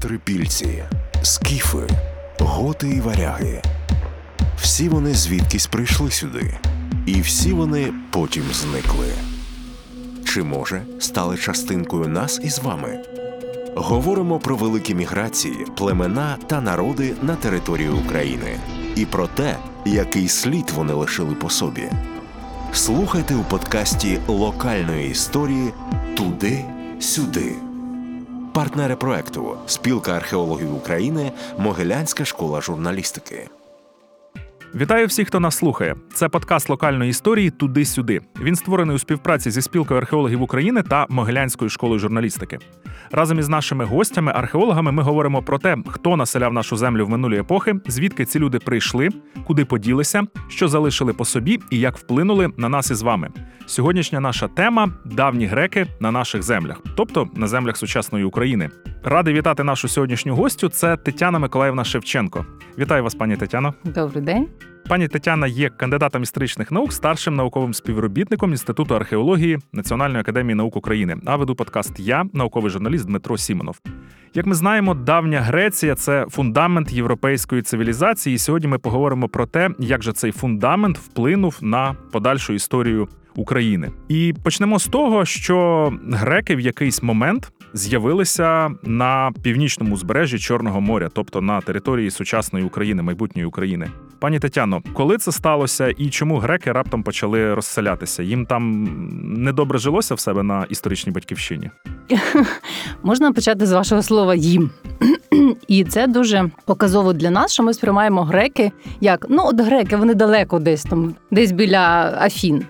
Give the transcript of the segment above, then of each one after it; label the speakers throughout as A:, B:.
A: трипільці, скіфи, готи і варяги. Всі вони звідкись прийшли сюди, і всі вони потім зникли. Чи може стали частинкою нас із вами? Говоримо про великі міграції, племена та народи на території України і про те, який слід вони лишили по собі. Слухайте у подкасті локальної історії Туди-сюди. Партнери проекту Спілка археологів України, Могилянська школа журналістики.
B: Вітаю всіх, хто нас слухає. Це подкаст локальної історії Туди-сюди. Він створений у співпраці зі спілкою археологів України та Могилянською школою журналістики. Разом із нашими гостями, археологами, ми говоримо про те, хто населяв нашу землю в минулі епохи, звідки ці люди прийшли, куди поділися, що залишили по собі і як вплинули на нас із вами. Сьогоднішня наша тема давні греки на наших землях, тобто на землях сучасної України. Радий вітати нашу сьогоднішню гостю. Це Тетяна Миколаївна Шевченко. Вітаю вас, пані Тетяно.
C: Добрий день.
B: Пані Тетяна є кандидатом історичних наук, старшим науковим співробітником Інституту археології Національної академії наук України. А веду подкаст Я, науковий журналіст Дмитро Сімонов. Як ми знаємо, давня Греція це фундамент європейської цивілізації. І сьогодні ми поговоримо про те, як же цей фундамент вплинув на подальшу історію України. І почнемо з того, що греки в якийсь момент з'явилися на північному узбережжі Чорного моря, тобто на території сучасної України, майбутньої України. Пані Тетяно, коли це сталося і чому греки раптом почали розселятися? Їм там недобре жилося в себе на історичній батьківщині?
C: Можна почати з вашого слова їм. І це дуже показово для нас, що ми сприймаємо греки як ну, от греки, вони далеко десь там, десь біля Афін.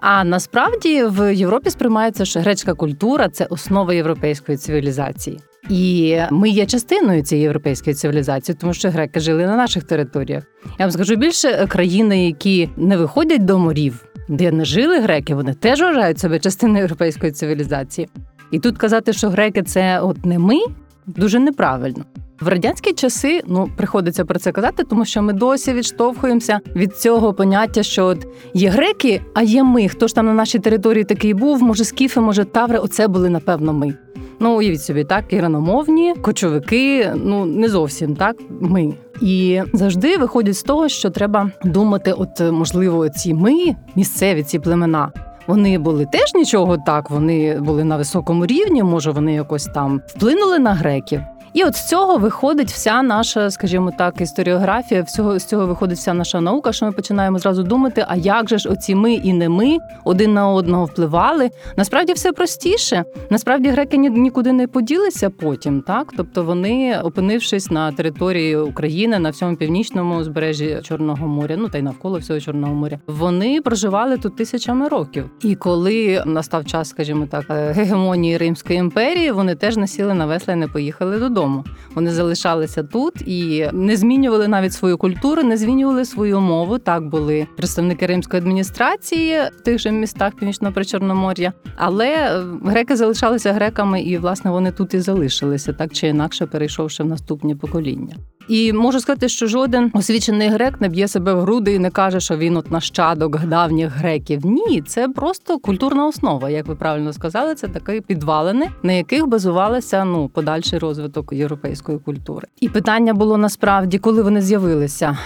C: А насправді в Європі сприймається, що грецька культура це основа європейської цивілізації. І ми є частиною цієї європейської цивілізації, тому що греки жили на наших територіях. Я вам скажу більше країни, які не виходять до морів, де не жили греки, вони теж вважають себе частиною європейської цивілізації. І тут казати, що греки це от не ми, дуже неправильно. В радянські часи ну приходиться про це казати, тому що ми досі відштовхуємося від цього поняття, що от є греки, а є ми. Хто ж там на нашій території такий був? Може, скіфи, може таври. Оце були напевно ми. Ну уявіть собі, так іриномовні, кочовики. Ну не зовсім так. Ми і завжди виходять з того, що треба думати, от можливо, ці ми місцеві ці племена. Вони були теж нічого так. Вони були на високому рівні. Може, вони якось там вплинули на греків. І от з цього виходить вся наша, скажімо так, історіографія. Всього з цього виходить вся наша наука. Що ми починаємо зразу думати, а як же ж оці ми і не ми один на одного впливали? Насправді все простіше. Насправді греки нікуди не поділися потім, так тобто вони, опинившись на території України на всьому північному узбережжі Чорного моря, ну та й навколо всього Чорного моря, вони проживали тут тисячами років. І коли настав час, скажімо так, е, гегемонії Римської імперії, вони теж насіли на весла і не поїхали додому додому. Вони залишалися тут і не змінювали навіть свою культуру, не змінювали свою мову. Так були представники римської адміністрації в тих же містах північного причорномор'я, але е, греки залишалися греками, і власне вони тут і залишилися, так чи інакше перейшовши в наступні покоління. І можу сказати, що жоден освічений грек не б'є себе в груди і не каже, що він от нащадок давніх греків. Ні, це просто культурна основа, як ви правильно сказали, це такі підвалини, на яких базувалися ну подальший розвиток європейської культури. І питання було насправді, коли вони з'явилися.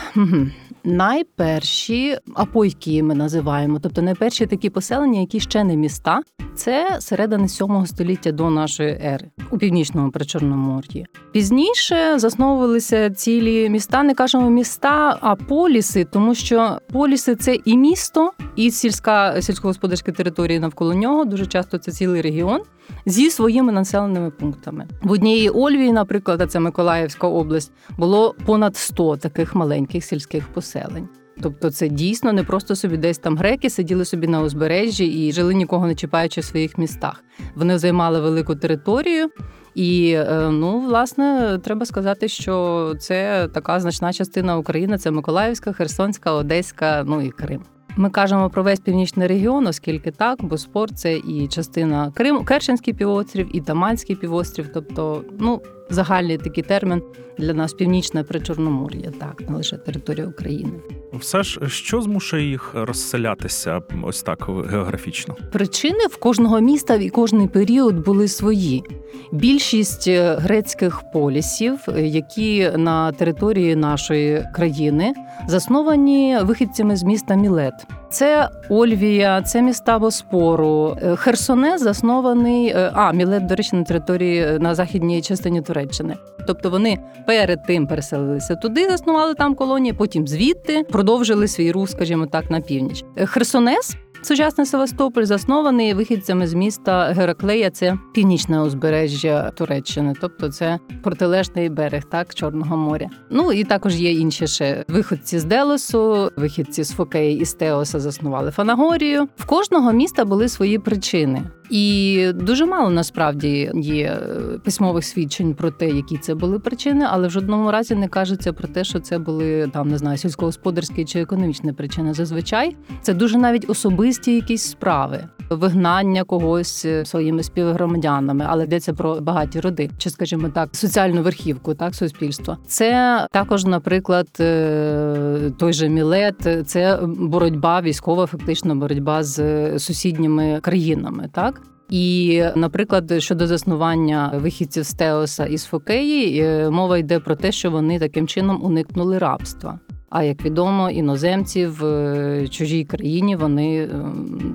C: Найперші апойки ми називаємо, тобто найперші такі поселення, які ще не міста, це середини 7 століття до нашої ери у північному причорномор'ї. Пізніше засновувалися цілі міста. Не кажемо міста, а поліси, тому що поліси це і місто, і сільська сільськогосподарська територія навколо нього. Дуже часто це цілий регіон зі своїми населеними пунктами. В одній Ольвії, наприклад, а це Миколаївська область, було понад 100 таких маленьких сільських поселень. Тобто це дійсно не просто собі десь там греки сиділи собі на узбережжі і жили нікого не чіпаючи в своїх містах. Вони займали велику територію. І е, ну, власне, треба сказати, що це така значна частина України: це Миколаївська, Херсонська, Одеська, ну і Крим. Ми кажемо про весь північний регіон, оскільки так, бо спорт це і частина Криму, Керченський півострів, і Таманський півострів, тобто, ну, загальний такий термін для нас північне причорномор'я, так, не лише територія України.
B: Все ж що змушує їх розселятися ось так географічно?
C: Причини в кожного міста і кожний період були свої. Більшість е, грецьких полісів, е, які на території нашої країни засновані вихідцями з міста Мілет. Це Ольвія, це міста Боспору. Е, Херсонес заснований. е, А Мілет, до речі, на території е, на західній частині Туреччини. Тобто вони перед тим переселилися туди, заснували там колонії, потім звідти продовжили свій рух, скажімо так, на північ. Херсонес. Сучасний Севастополь заснований вихідцями з міста Гераклея. Це північне узбережжя Туреччини, тобто це протилежний берег так Чорного моря. Ну і також є інші ще виходці з Делосу, вихідці з Фокеї і з Теоса заснували Фанагорію. В кожного міста були свої причини. І дуже мало насправді є е, письмових свідчень про те, які це були причини, але в жодному разі не кажеться про те, що це були там не знаю, сільськогосподарські чи економічні причини. Зазвичай це дуже навіть особисті якісь справи. Вигнання когось е, своїми співгромадянами, але йдеться про багаті роди, чи скажімо так, соціальну верхівку, так суспільства. Це також, наприклад, е, той же Мілет, це боротьба, військова, фактично боротьба з е, сусідніми країнами, так. І, наприклад, щодо заснування вихідців з Теоса і з Фокеї, мова йде про те, що вони таким чином уникнули рабства. А як відомо, іноземці в е, чужій країні вони е,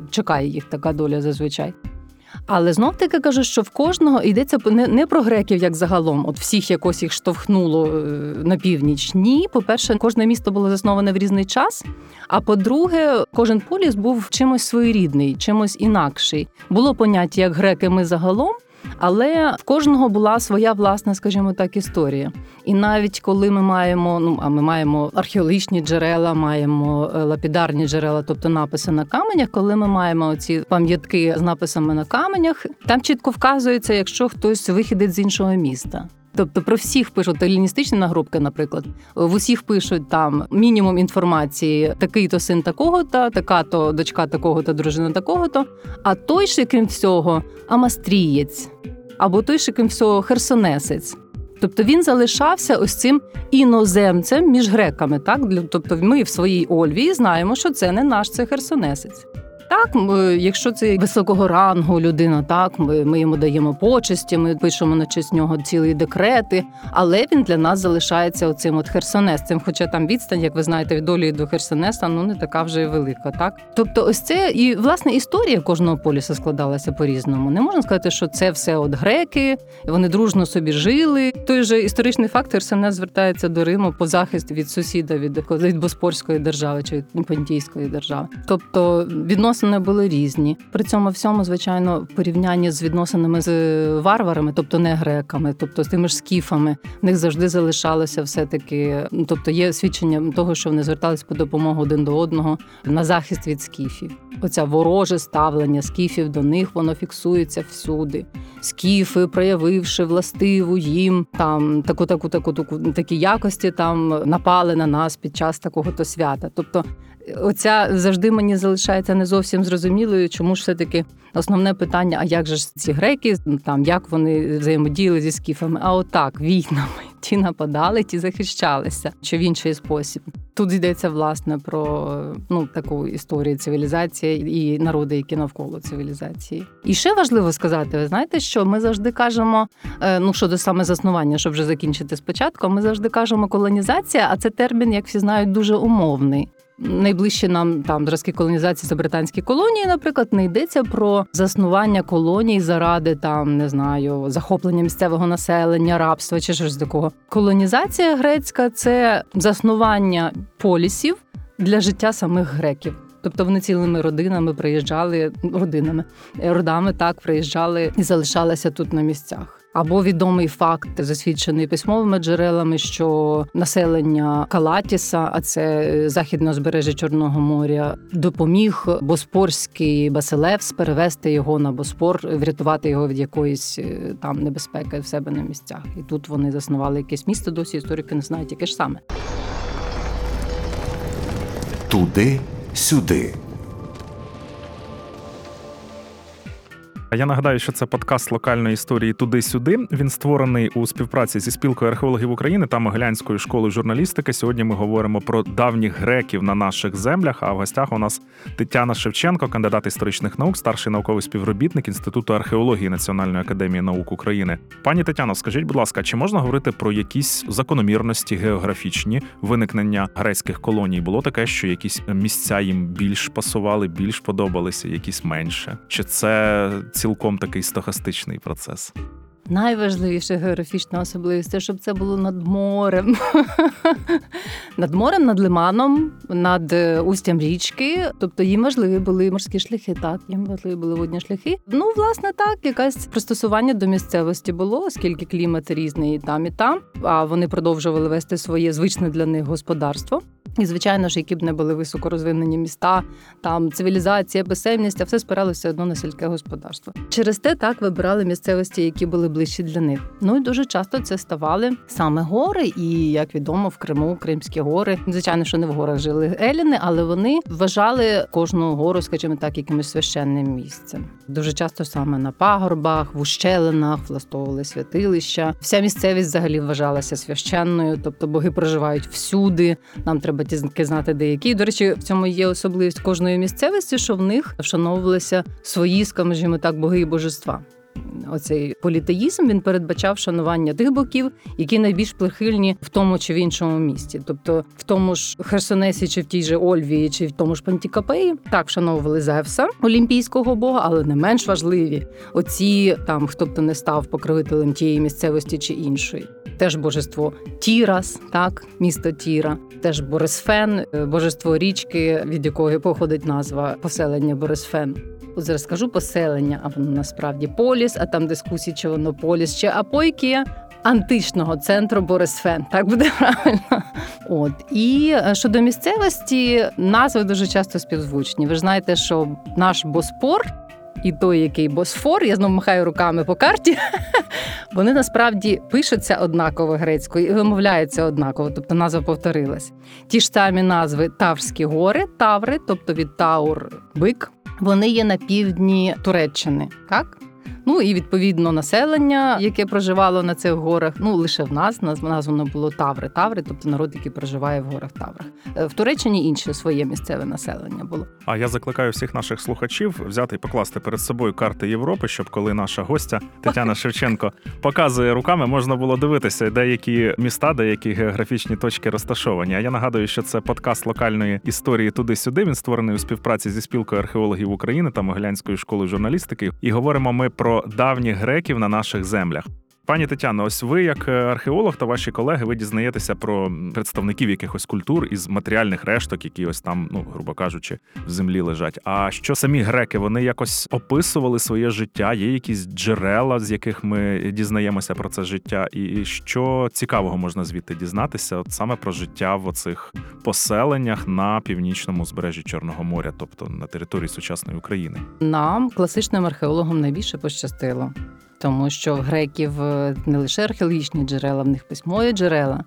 C: чекає їх така доля зазвичай. Але знов таки кажу, що в кожного йдеться не, не про греків, як загалом, от всіх якось їх штовхнуло е, на північ. Ні, по-перше, кожне місто було засноване в різний час. А по-друге, кожен поліс був чимось своєрідний, чимось інакший. Було поняття як греки ми загалом. Але в кожного була своя власна, скажімо так, історія. І навіть коли ми маємо, ну а ми маємо археологічні джерела, маємо е, лапідарні джерела, тобто написи на каменях, коли ми маємо ці пам'ятки з написами на каменях, там чітко вказується, якщо хтось вихідить з іншого міста. Тобто про всіх пишуть еліністичні нагрубки, наприклад, в усіх пишуть там мінімум інформації: такий-то син такого-то, така-то дочка такого-то, дружина такого-то. А той ще, крім всього, амастрієць, або той ще, крім всього, херсонесець. Тобто він залишався ось цим іноземцем між греками. Так, тобто, ми в своїй Ольвії знаємо, що це не наш, це херсонесець. Так, ми, якщо це високого рангу людина, так ми, ми йому даємо почесті, ми пишемо на честь нього цілі декрети, але він для нас залишається оцим от херсонесцем. Хоча там відстань, як ви знаєте, від долі до Херсонеса, ну не така вже й велика. Так, тобто, ось це і власне історія кожного поліса складалася по-різному. Не можна сказати, що це все от греки, вони дружно собі жили. Той же історичний факт Херсонес звертається до Риму по захист від сусіда від, від Боспорської держави чи від Понтійської держави. Тобто відносно відносини були різні. При цьому всьому, звичайно, в порівнянні з відносинами з варварами, тобто не греками, тобто з тими ж скіфами, в них завжди залишалося все таки. Тобто є свідчення того, що вони звертались по допомогу один до одного на захист від скіфів. Оця вороже ставлення скіфів до них, воно фіксується всюди. Скіфи, проявивши властиву їм там таку, таку, таку, таку такі якості, там напали на нас під час такого то свята. Тобто оця завжди мені залишається не зовсім зрозумілою, чому ж все таки основне питання: а як же ж ці греки, там як вони взаємодіяли зі скіфами? А отак, війнами. Ті нападали, ті захищалися, чи в інший спосіб. Тут йдеться власне про ну таку історію цивілізації і народи, які навколо цивілізації. І ще важливо сказати, ви знаєте, що ми завжди кажемо, ну щодо саме заснування, щоб вже закінчити спочатку, ми завжди кажемо колонізація, а це термін, як всі знають, дуже умовний. Найближчі нам там зразки колонізації це британські колонії, наприклад, не йдеться про заснування колоній заради там не знаю захоплення місцевого населення, рабства чи щось такого. Колонізація грецька це заснування полісів для життя самих греків. Тобто вони цілими родинами приїжджали родинами, родами так приїжджали і залишалися тут на місцях. Або відомий факт, засвідчений письмовими джерелами, що населення Калатіса, а це західне узбережжя Чорного моря, допоміг Боспорський Басилевс перевести його на Боспор, врятувати його від якоїсь там небезпеки в себе на місцях. І тут вони заснували якесь місто. Досі історики не знають, яке ж саме.
A: Туди сюди.
B: Я нагадаю, що це подкаст локальної історії туди-сюди. Він створений у співпраці зі спілкою археологів України та Могилянською школою журналістики. Сьогодні ми говоримо про давніх греків на наших землях. А в гостях у нас Тетяна Шевченко, кандидат історичних наук, старший науковий співробітник Інституту археології Національної академії наук України. Пані Тетяно, скажіть, будь ласка, чи можна говорити про якісь закономірності географічні виникнення грецьких колоній? Було таке, що якісь місця їм більш пасували, більш подобалися, якісь менше? Чи це цілком такий стохастичний процес?
C: Найважливіша географічна особливість це щоб це було над морем. над морем, над лиманом, над е, устям річки. Тобто їм важливі були морські шляхи, так, їм важливі були водні шляхи. Ну, власне, так, якесь пристосування до місцевості було, оскільки клімат різний і там, і там. А вони продовжували вести своє звичне для них господарство. І, звичайно ж, які б не були високорозвинені міста, там цивілізація, писемність, а все спиралося одно на сільське господарство. Через те так вибирали місцевості, які були ближчі для них. Ну і дуже часто це ставали саме гори, і як відомо, в Криму Кримські гори. Звичайно, що не в горах жили еліни, але вони вважали кожну гору, скажімо так, якимось священним місцем. Дуже часто саме на пагорбах, в ущелинах влаштовували святилища. Вся місцевість взагалі вважалася священною, тобто боги проживають всюди. Нам треба тільки знати деякі. До речі, в цьому є особливість кожної місцевості, що в них вшановувалися свої, скажімо так, боги і божества. Оцей політеїзм він передбачав шанування тих боків, які найбільш прихильні в тому чи в іншому місті. Тобто в тому ж Херсонесі, чи в тій же Ольвії, чи в тому ж Пантікапеї так вшановували Зевса, олімпійського бога, але не менш важливі оці там, хто б то не став покровителем тієї місцевості чи іншої. Теж божество Тірас, так, місто Тіра, теж Борисфен, е, божество річки, від якої походить назва поселення Борисфен. От зараз скажу поселення, а воно насправді поліс, а там дискусії, чи воно поліс, чи апойкія. Античного центру Борисфен, так буде правильно. От і е, щодо місцевості, назви дуже часто співзвучні. Ви ж знаєте, що наш Боспор і той, який Босфор, я знову махаю руками по карті. Вони насправді пишуться однаково грецькою і вимовляються однаково, тобто назва повторилась. Ті ж самі назви Таврські гори, Таври, тобто від Таур бик, вони є на півдні Туреччини. так? Ну і відповідно населення, яке проживало на цих горах. Ну лише в нас названо було Таври. Таври, тобто народ, який проживає в горах Таврах. Е, в Туреччині інше своє місцеве населення було.
B: А я закликаю всіх наших слухачів взяти і покласти перед собою карти Європи, щоб коли наша гостя Тетяна Шевченко показує руками, можна було дивитися, деякі міста, деякі географічні точки розташовані. А я нагадую, що це подкаст локальної історії туди-сюди. Він створений у співпраці зі спілкою археологів України та Могилянською школою журналістики. І говоримо ми про давніх греків на наших землях. Пані Тетяно, ось ви, як е, археолог та ваші колеги, ви дізнаєтеся про представників якихось культур із матеріальних решток, які ось там, ну грубо кажучи, в землі лежать. А що самі греки вони якось описували своє життя? Є якісь джерела, з яких ми дізнаємося про це життя, і що цікавого можна звідти дізнатися, от саме про життя в оцих поселеннях на північному збережжі Чорного моря, тобто на території сучасної України?
C: Нам класичним археологам найбільше пощастило тому що в греків не лише археологічні джерела, в них письмові джерела,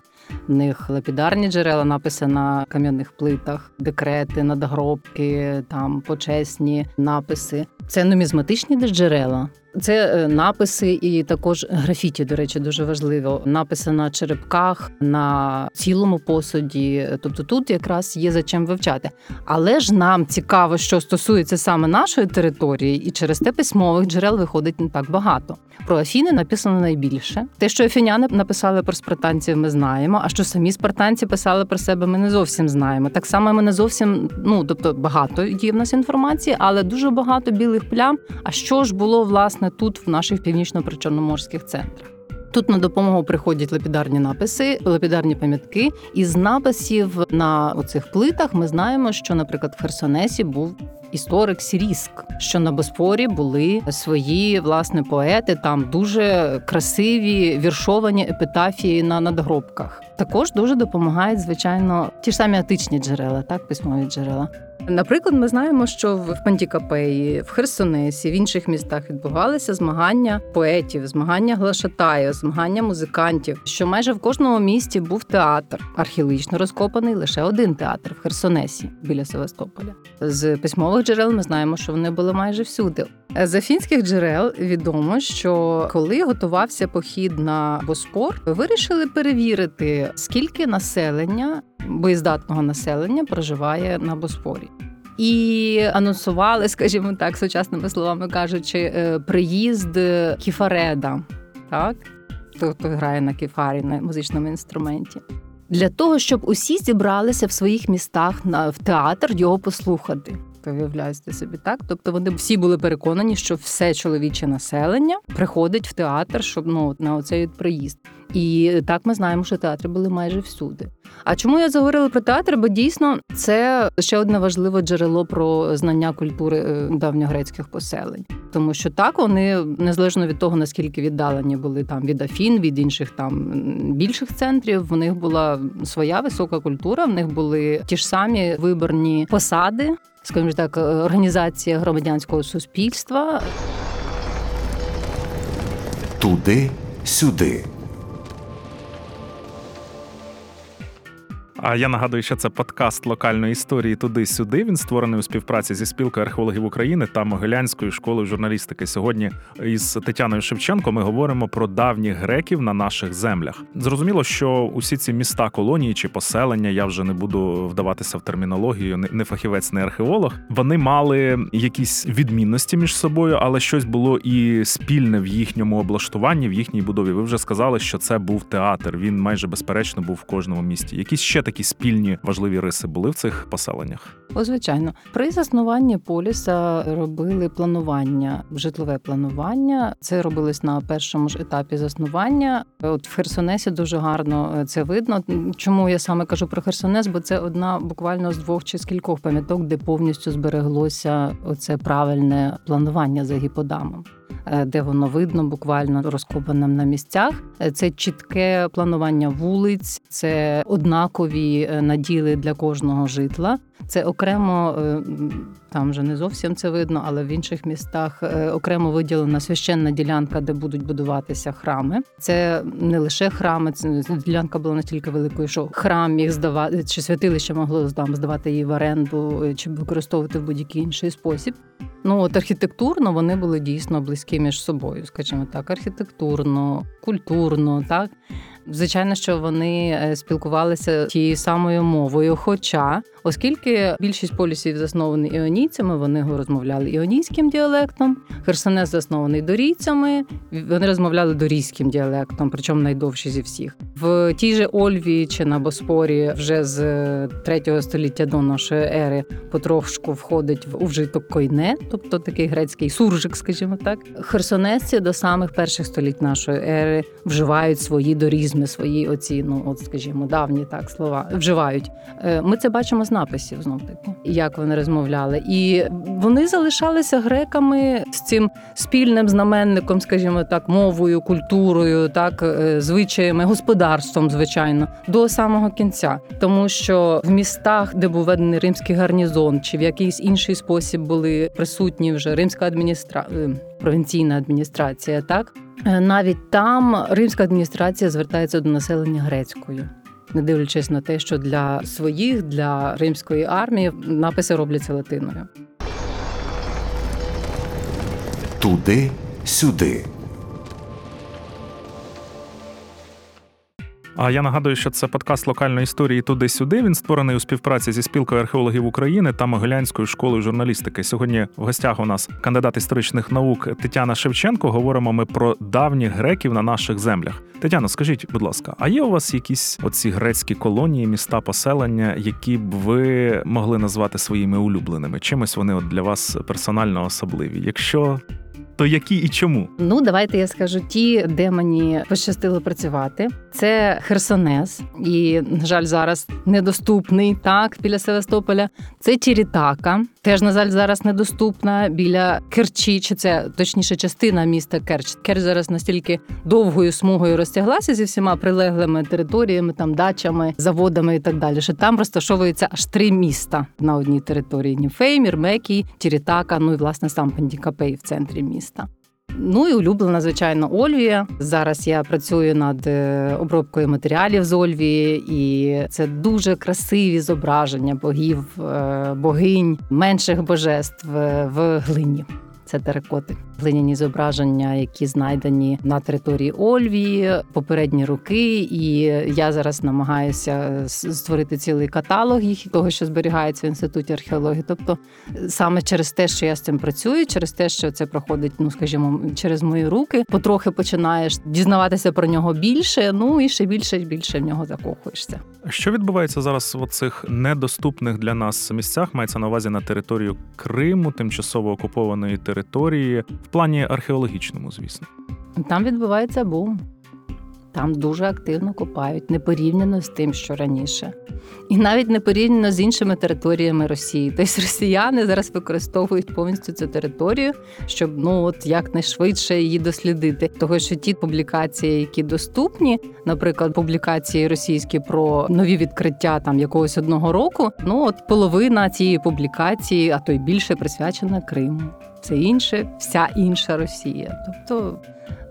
C: в них лапідарні джерела, написи на кам'яних плитах, декрети, надгробки, там почесні написи. Це нумізматичні джерела. Це е, написи і також графіті, до речі, дуже важливо. Написи на черепках, на цілому посуді. Тобто тут якраз є за чим вивчати. Але ж нам цікаво, що стосується саме нашої території, і через те письмових джерел виходить не так багато. Про Афіни написано найбільше. Те, що афіняни написали про спартанців, ми знаємо. А що самі спартанці писали про себе, ми не зовсім знаємо. Так само ми не зовсім, ну тобто багато є в нас інформації, але дуже багато білих плям. А що ж було власне? тут, в наших північно-причорноморських центрах. Тут на допомогу приходять лапідарні написи, лапідарні пам'ятки. Із написів на оцих плитах ми знаємо, що, наприклад, в Херсонесі був історик Сіріск, що на Боспорі були свої власне поети, там дуже красиві віршовані епітафії на надгробках. Також дуже допомагають, звичайно, ті ж самі атичні джерела, так письмові джерела. Наприклад, ми знаємо, що в Пантікапеї, в Херсонесі, в інших містах відбувалися змагання поетів, змагання глашатаїв, змагання музикантів. Що майже в кожному місті був театр, археологічно розкопаний лише один театр в Херсонесі біля Севастополя. З письмових джерел ми знаємо, що вони були майже всюди. З афінських джерел відомо, що коли готувався похід на Боспор, вирішили перевірити, скільки населення боєздатного населення проживає на Боспорі. І анонсували, скажімо так, сучасними словами кажучи, е, приїзд кіфареда, так хто, хто грає на кіфарі на музичному інструменті. Для того, щоб усі зібралися в своїх містах на в театр його послухати. То виявляєте собі так. Тобто вони всі були переконані, що все чоловіче населення приходить в театр, щоб ну на оцей приїзд. І так ми знаємо, що театри були майже всюди. А чому я заговорила про театр? Бо дійсно це ще одне важливе джерело про знання культури е, давньогрецьких поселень, тому що так вони незалежно від того наскільки віддалені були там від Афін, від інших там більших центрів. В них була своя висока культура. В них були ті ж самі виборні посади, скажімо так, організація громадянського суспільства.
A: Туди сюди.
B: А я нагадую, що це подкаст локальної історії туди-сюди. Він створений у співпраці зі спілкою археологів України та Могилянською школою журналістики. Сьогодні із Тетяною Шевченко ми говоримо про давніх греків на наших землях. Зрозуміло, що усі ці міста, колонії чи поселення, я вже не буду вдаватися в термінологію, не фахівець, не археолог. Вони мали якісь відмінності між собою, але щось було і спільне в їхньому облаштуванні, в їхній будові. Ви вже сказали, що це був театр. Він майже безперечно був в кожному місті. Якісь ще такі такі спільні важливі риси були в цих поселеннях?
C: О, звичайно, при заснуванні поліса робили планування, житлове планування. Це робилось на першому ж етапі заснування. От в Херсонесі дуже гарно е, це видно. Чому я саме кажу про Херсонес? Бо це одна буквально з двох чи з кількох пам'яток, де повністю збереглося оце правильне планування за гіподамом. Е, де воно видно, буквально розкопаним на місцях. Е, це чітке планування вулиць, це однакові е, наділи для кожного житла. Це окремо там вже не зовсім це видно, але в інших містах окремо виділена священна ділянка, де будуть будуватися храми. Це не лише храми, це ділянка була настільки великою, що храм міг здавати, чи святилище могло там здавати її в оренду, чи використовувати в будь-який інший спосіб. Ну от архітектурно вони були дійсно близькі між собою, скажімо так, архітектурно, культурно, так. Звичайно, що вони е, спілкувалися тією самою мовою. Хоча, оскільки більшість полісів засновані іонійцями, вони розмовляли іонійським діалектом. Херсонес заснований дорійцями, вони розмовляли дорійським діалектом, причому найдовші зі всіх. В тій же Ольві чи на Боспорі вже з 3 століття до нашої ери потрошку входить в вжиток койне, тобто такий грецький суржик, скажімо так. Херсонесці до самих перших століть нашої ери вживають свої дорізми, свої оці, ну от скажімо, давні так слова вживають. Е, ми це бачимо з написів знов таки, як вони розмовляли, і вони залишалися греками з цим спільним знаменником, скажімо так, мовою, культурою, так е, звичаями, господарством, звичайно, до самого кінця, тому що в містах, де був ведений римський гарнізон, чи в якийсь інший спосіб були присутні вже римська адміністра... Е, провінційна адміністрація, так навіть там римська адміністрація звертається до населення грецькою, не дивлячись на те, що для своїх, для римської армії написи робляться латиною.
A: Туди сюди.
B: А я нагадую, що це подкаст локальної історії туди-сюди. Він створений у співпраці зі спілкою археологів України та Могилянською школою журналістики. Сьогодні в гостях у нас кандидат історичних наук Тетяна Шевченко. Говоримо ми про давніх греків на наших землях. Тетяно, скажіть, будь ласка, а є у вас якісь оці грецькі колонії, міста, поселення, які б ви могли назвати своїми улюбленими? Чимось вони от для вас персонально особливі? Якщо то які і чому?
C: Ну, давайте я скажу ті, де мені пощастило працювати. Це Херсонес, і на жаль, зараз недоступний так біля Севастополя. Це Тірітака, теж на жаль, зараз недоступна біля Керчі. Чи це точніше частина міста Керч. Керч зараз настільки довгою смугою розтяглася зі всіма прилеглими територіями, там дачами, заводами і так далі. Що там розташовується аж три міста на одній території: Ніфей, Мірмекій, Тірітака, ну і власне сам Пандікапей в центрі міста. Ну і улюблена, звичайно, Ольвія. Зараз я працюю над е, обробкою матеріалів з Ольвії, і це дуже красиві зображення богів, е, богинь, менших божеств е, в глині. Це теракоти, глиняні зображення, які знайдені на території Ольвії, попередні роки. І я зараз намагаюся створити цілий каталог їх того, що зберігається в інституті археології. Тобто, саме через те, що я з цим працюю, через те, що це проходить, ну скажімо, через мої руки, потрохи починаєш дізнаватися про нього більше. Ну і ще більше і більше в нього закохуєшся.
B: Що відбувається зараз в цих недоступних для нас місцях? Мається на увазі на територію Криму, тимчасово окупованої території, в плані археологічному, звісно.
C: Там відбувається бум. Там дуже активно копають, не порівняно з тим, що раніше, і навіть не порівняно з іншими територіями Росії. Тобто росіяни зараз використовують повністю цю територію, щоб ну от якнайшвидше її дослідити. Того що ті публікації, які доступні, наприклад, публікації російські про нові відкриття там якогось одного року. Ну от половина цієї публікації, а то й більше присвячена Криму. Це інше, вся інша Росія. Тобто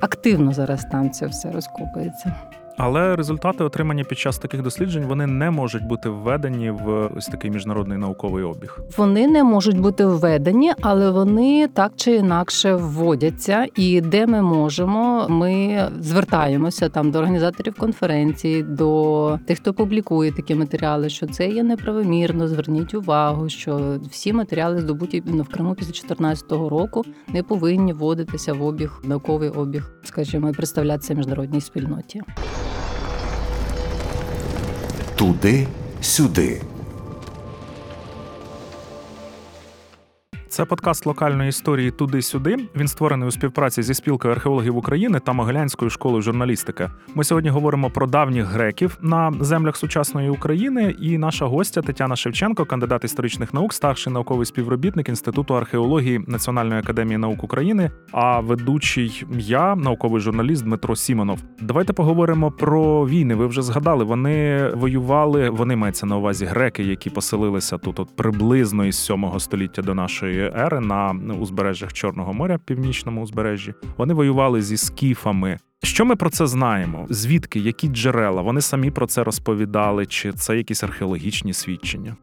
C: активно зараз там це все розкопується.
B: Але результати, отримані під час таких досліджень, вони не можуть бути введені в ось такий міжнародний науковий обіг.
C: Вони не можуть бути введені, але вони так чи інакше вводяться. І де ми можемо, ми звертаємося там до організаторів конференції, до тих, хто публікує такі матеріали, що це є неправомірно. Зверніть увагу, що всі матеріали здобуті в Криму після 2014 року не повинні вводитися в обіг, науковий обіг, скажімо, представлятися міжнародній спільноті.
A: Туди
B: Це подкаст локальної історії туди-сюди. Він створений у співпраці зі спілкою археологів України та Могилянською школою журналістики. Ми сьогодні говоримо про давніх греків на землях сучасної України. І наша гостя Тетяна Шевченко, кандидат історичних наук, старший науковий співробітник Інституту археології Національної академії наук України. А ведучий я, науковий журналіст Дмитро Сімонов. Давайте поговоримо про війни. Ви вже згадали, вони воювали. Вони мається на увазі греки, які поселилися тут от приблизно із 7 століття до нашої ери на узбережжях Чорного моря, північному узбережжі. Вони воювали зі скіфами. Що ми про це знаємо? Звідки які джерела? Вони самі про це розповідали, чи це якісь археологічні свідчення?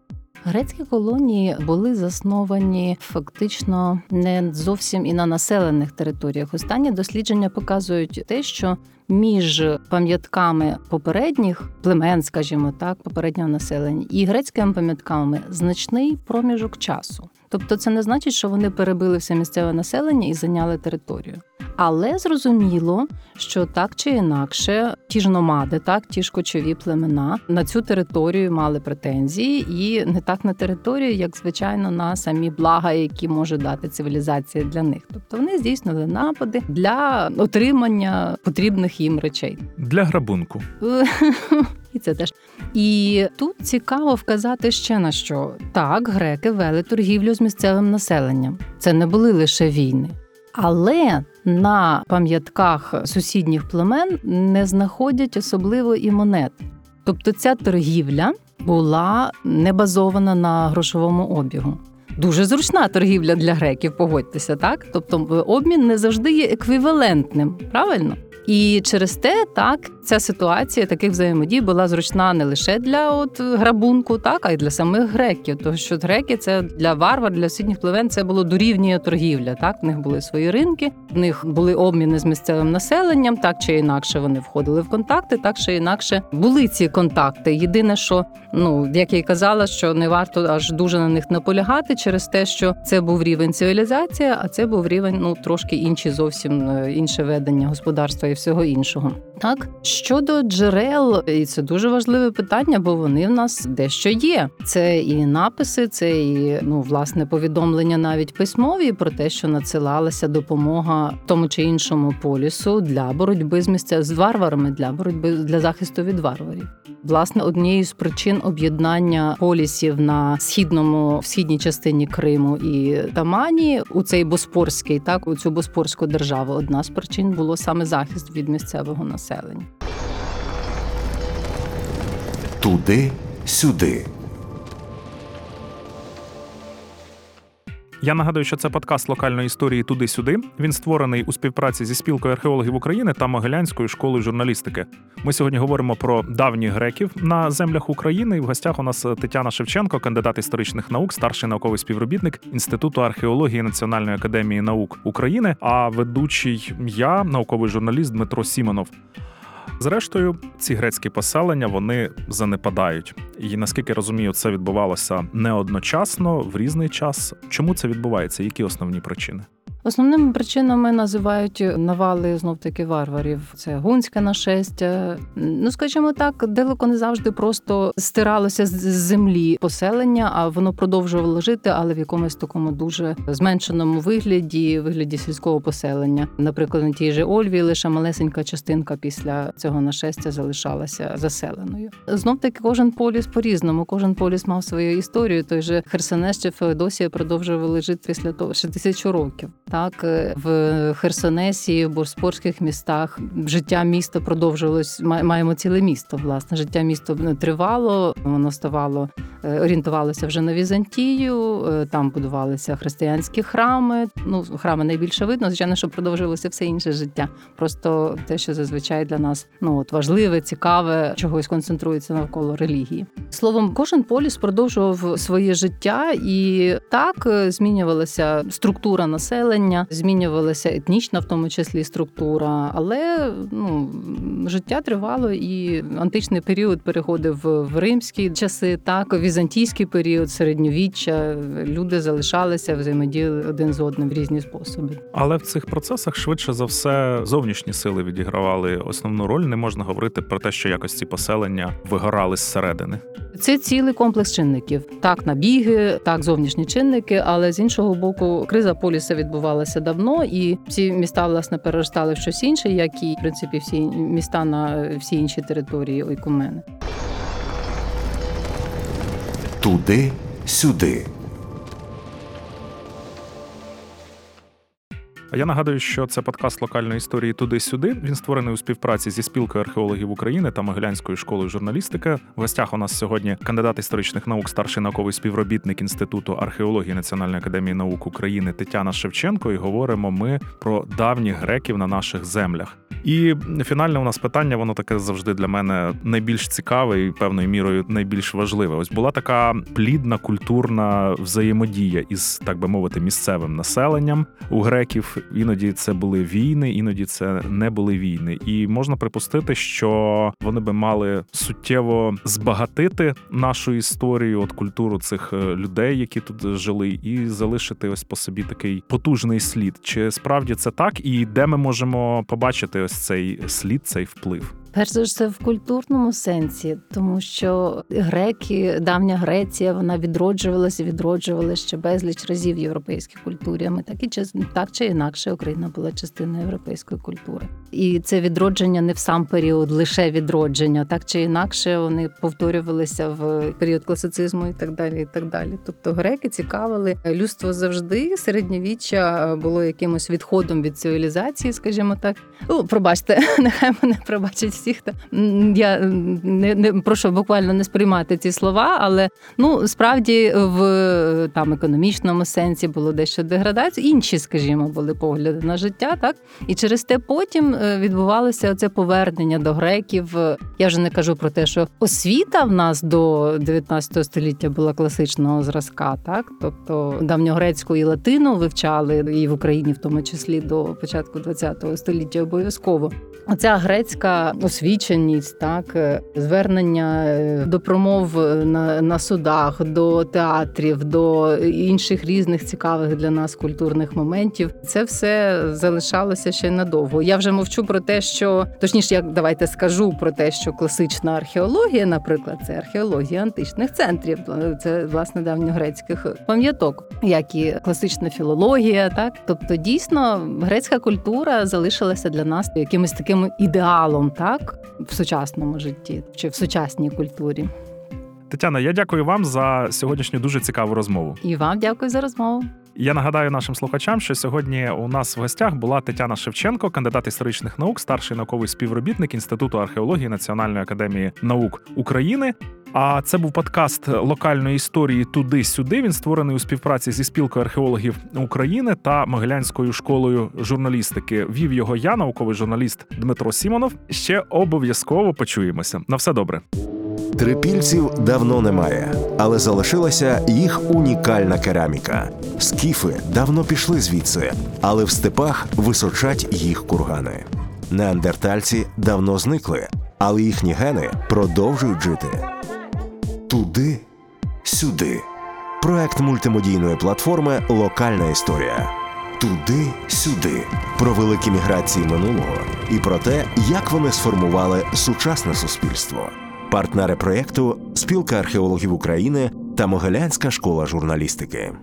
C: Грецькі колонії були засновані фактично не зовсім і на населених територіях. Останні дослідження показують те, що між пам'ятками попередніх племен, скажімо так, попереднього населення і грецькими пам'ятками значний проміжок часу. Тобто, це не значить, що вони перебили все місцеве населення і зайняли територію. Але зрозуміло, що так чи інакше, ті ж номади, так ті ж кочові племена на цю територію мали претензії, і не так на територію, як звичайно, на самі блага, які може дати цивілізація для них. Тобто вони здійснили напади для отримання потрібних їм речей.
B: Для грабунку.
C: І це теж. І тут цікаво вказати ще на що так, греки вели торгівлю з місцевим населенням. Це не були лише війни. Але на пам'ятках сусідніх племен не знаходять особливо і монет. Тобто ця торгівля була не базована на грошовому обігу. Дуже зручна торгівля для греків, погодьтеся, так? Тобто обмін не завжди є еквівалентним, правильно? І через те так ця ситуація таких взаємодій була зручна не лише для от грабунку, так а й для самих греків. Тому що греки це для варвар, для сусідніх племен це було дорівнює торгівля. Так, в них були свої ринки, в них були обміни з місцевим населенням, так чи інакше вони входили в контакти, так чи інакше були ці контакти. Єдине, що ну як я й казала, що не варто аж дуже на них наполягати через те, що це був рівень цивілізації, а це був рівень ну трошки інший, зовсім е, інше ведення господарства і всього іншого. Так щодо джерел, і це дуже важливе питання, бо вони в нас дещо є. Це і написи, це і ну власне повідомлення навіть письмові про те, що надсилалася допомога тому чи іншому полісу для боротьби з місця з варварами, для боротьби для захисту від варварів. Власне, однією з причин об'єднання полісів на східному в східній частині Криму і Тамані у цей боспорський, так у цю боспорську державу. Одна з причин було саме захист від місцевого населення.
A: Туди сюди.
B: Я нагадую, що це подкаст локальної історії туди-сюди. Він створений у співпраці зі спілкою археологів України та Могилянською школою журналістики. Ми сьогодні говоримо про давніх греків на землях України. В гостях у нас Тетяна Шевченко, кандидат історичних наук, старший науковий співробітник Інституту археології Національної академії наук України. А ведучий я, науковий журналіст Дмитро Сімонов. Зрештою, ці грецькі поселення вони занепадають. І наскільки розумію, це відбувалося не одночасно в різний час. Чому це відбувається? Які основні причини?
C: Основними причинами називають навали знов таки варварів. Це гунське нашестя. Ну скажімо так, далеко не завжди просто стиралося з землі поселення, а воно продовжувало жити, але в якомусь такому дуже зменшеному вигляді, вигляді сільського поселення. Наприклад, на тій же Ольві лише малесенька частинка після цього нашестя залишалася заселеною. Знов таки, кожен поліс по різному. Кожен поліс мав свою історію. Той же Херсонес чи Феодосія продовжували жити після того ще тисячу років. Так, е, в Херсонесі, в Борспорських містах життя міста продовжилось. Маємо ціле місто. Власне, життя міста тривало, воно ставало орієнтувалося вже на Візантію. е, Там будувалися християнські храми. Ну, храми найбільше видно. Звичайно, що продовжилося все інше життя. Просто те, що зазвичай для нас ну от важливе, цікаве, чогось концентрується навколо релігії. Словом, кожен поліс продовжував своє життя, і так е, змінювалася структура населення, змінювалася етнічна, в тому числі структура, але ну життя тривало, і античний період переходив в римські часи, так візантійський період, середньовіччя. Люди залишалися взаємодіяли один з одним в різні способи.
B: Але в цих процесах швидше за все зовнішні сили відігравали основну роль. Не можна говорити про те, що якось ці поселення вигорали зсередини.
C: Це цілий комплекс чинників. Так, набіги, так, зовнішні чинники, але з іншого боку, криза поліса відбувалася давно, і ці міста власне переростали в щось інше, як і в принципі всі міста на всі інші території Ойкумени.
A: Туди
B: я нагадую, що це подкаст локальної історії туди-сюди. Він створений у співпраці зі спілкою археологів України та Могилянською школою журналістики. В гостях у нас сьогодні кандидат історичних наук, старший науковий співробітник Інституту археології Національної академії наук України Тетяна Шевченко. І говоримо ми про давніх греків на наших землях. І фінальне у нас питання, воно таке завжди для мене найбільш цікаве і певною мірою найбільш важливе. Ось була така плідна культурна взаємодія із, так би мовити, місцевим населенням у греків. Іноді це були війни, іноді це не були війни. І можна припустити, що вони би мали суттєво збагатити нашу історію, от культуру цих е, людей, які тут жили, і залишити ось по собі такий потужний слід. Чи справді це так? І де ми можемо побачити ось цей слід, цей вплив?
C: Перш за все в культурному сенсі, тому що греки, давня Греція, вона відроджувалася, відроджувалася ще безліч разів в європейській культурі. А Ми так і так чи інакше Україна була частиною європейської культури. І це відродження не в сам період, лише відродження, так чи інакше вони повторювалися в період класицизму і так далі. І так далі. Тобто греки цікавили людство завжди. Середньовіччя було якимось відходом від цивілізації, скажімо так. Ну, пробачте, нехай мене пробачать всі, хто я не, не прошу буквально не сприймати ці слова, але ну справді в там економічному сенсі було дещо деградація. Інші, скажімо, були погляди на життя, так і через те потім е, відбувалося це повернення до греків. Я вже не кажу про те, що освіта в нас до 19 століття була класичного зразка, так тобто давньогрецьку і латину вивчали і в Україні, в тому числі до початку 20 століття обов'язково. Оця грецька освіченість, так е, звернення е, до промов е, на, на судах, до театрів, до інших різних цікавих для нас культурних моментів. Це все залишалося ще надовго. Я вже мовчу про те, що точніше, як давайте скажу про те, що класична археологія, наприклад, це археологія античних центрів, це власне давньогрецьких пам'яток, як і класична філологія, так тобто дійсно грецька культура залишилася для нас якимось таким ідеалом, так в сучасному житті чи в сучасній культурі.
B: Тетяна, я дякую вам за сьогоднішню дуже цікаву розмову.
C: І вам дякую за розмову.
B: Я нагадаю нашим слухачам, що сьогодні у нас в гостях була Тетяна Шевченко, кандидат історичних наук, старший науковий співробітник Інституту археології Національної академії наук України. А це був подкаст локальної історії туди-сюди. Він створений у співпраці зі спілкою археологів України та Могилянською школою журналістики. Вів його я, науковий журналіст Дмитро Сімонов. Ще обов'язково почуємося. На все добре.
A: Трипільців давно немає, але залишилася їх унікальна кераміка. Скіфи давно пішли звідси, але в степах височать їх кургани. Неандертальці давно зникли, але їхні гени продовжують жити. Туди, сюди. Проект мультимедійної платформи Локальна історія. Туди, сюди. Про великі міграції минулого і про те, як вони сформували сучасне суспільство. Партнери проєкту Спілка археологів України та Могилянська школа журналістики.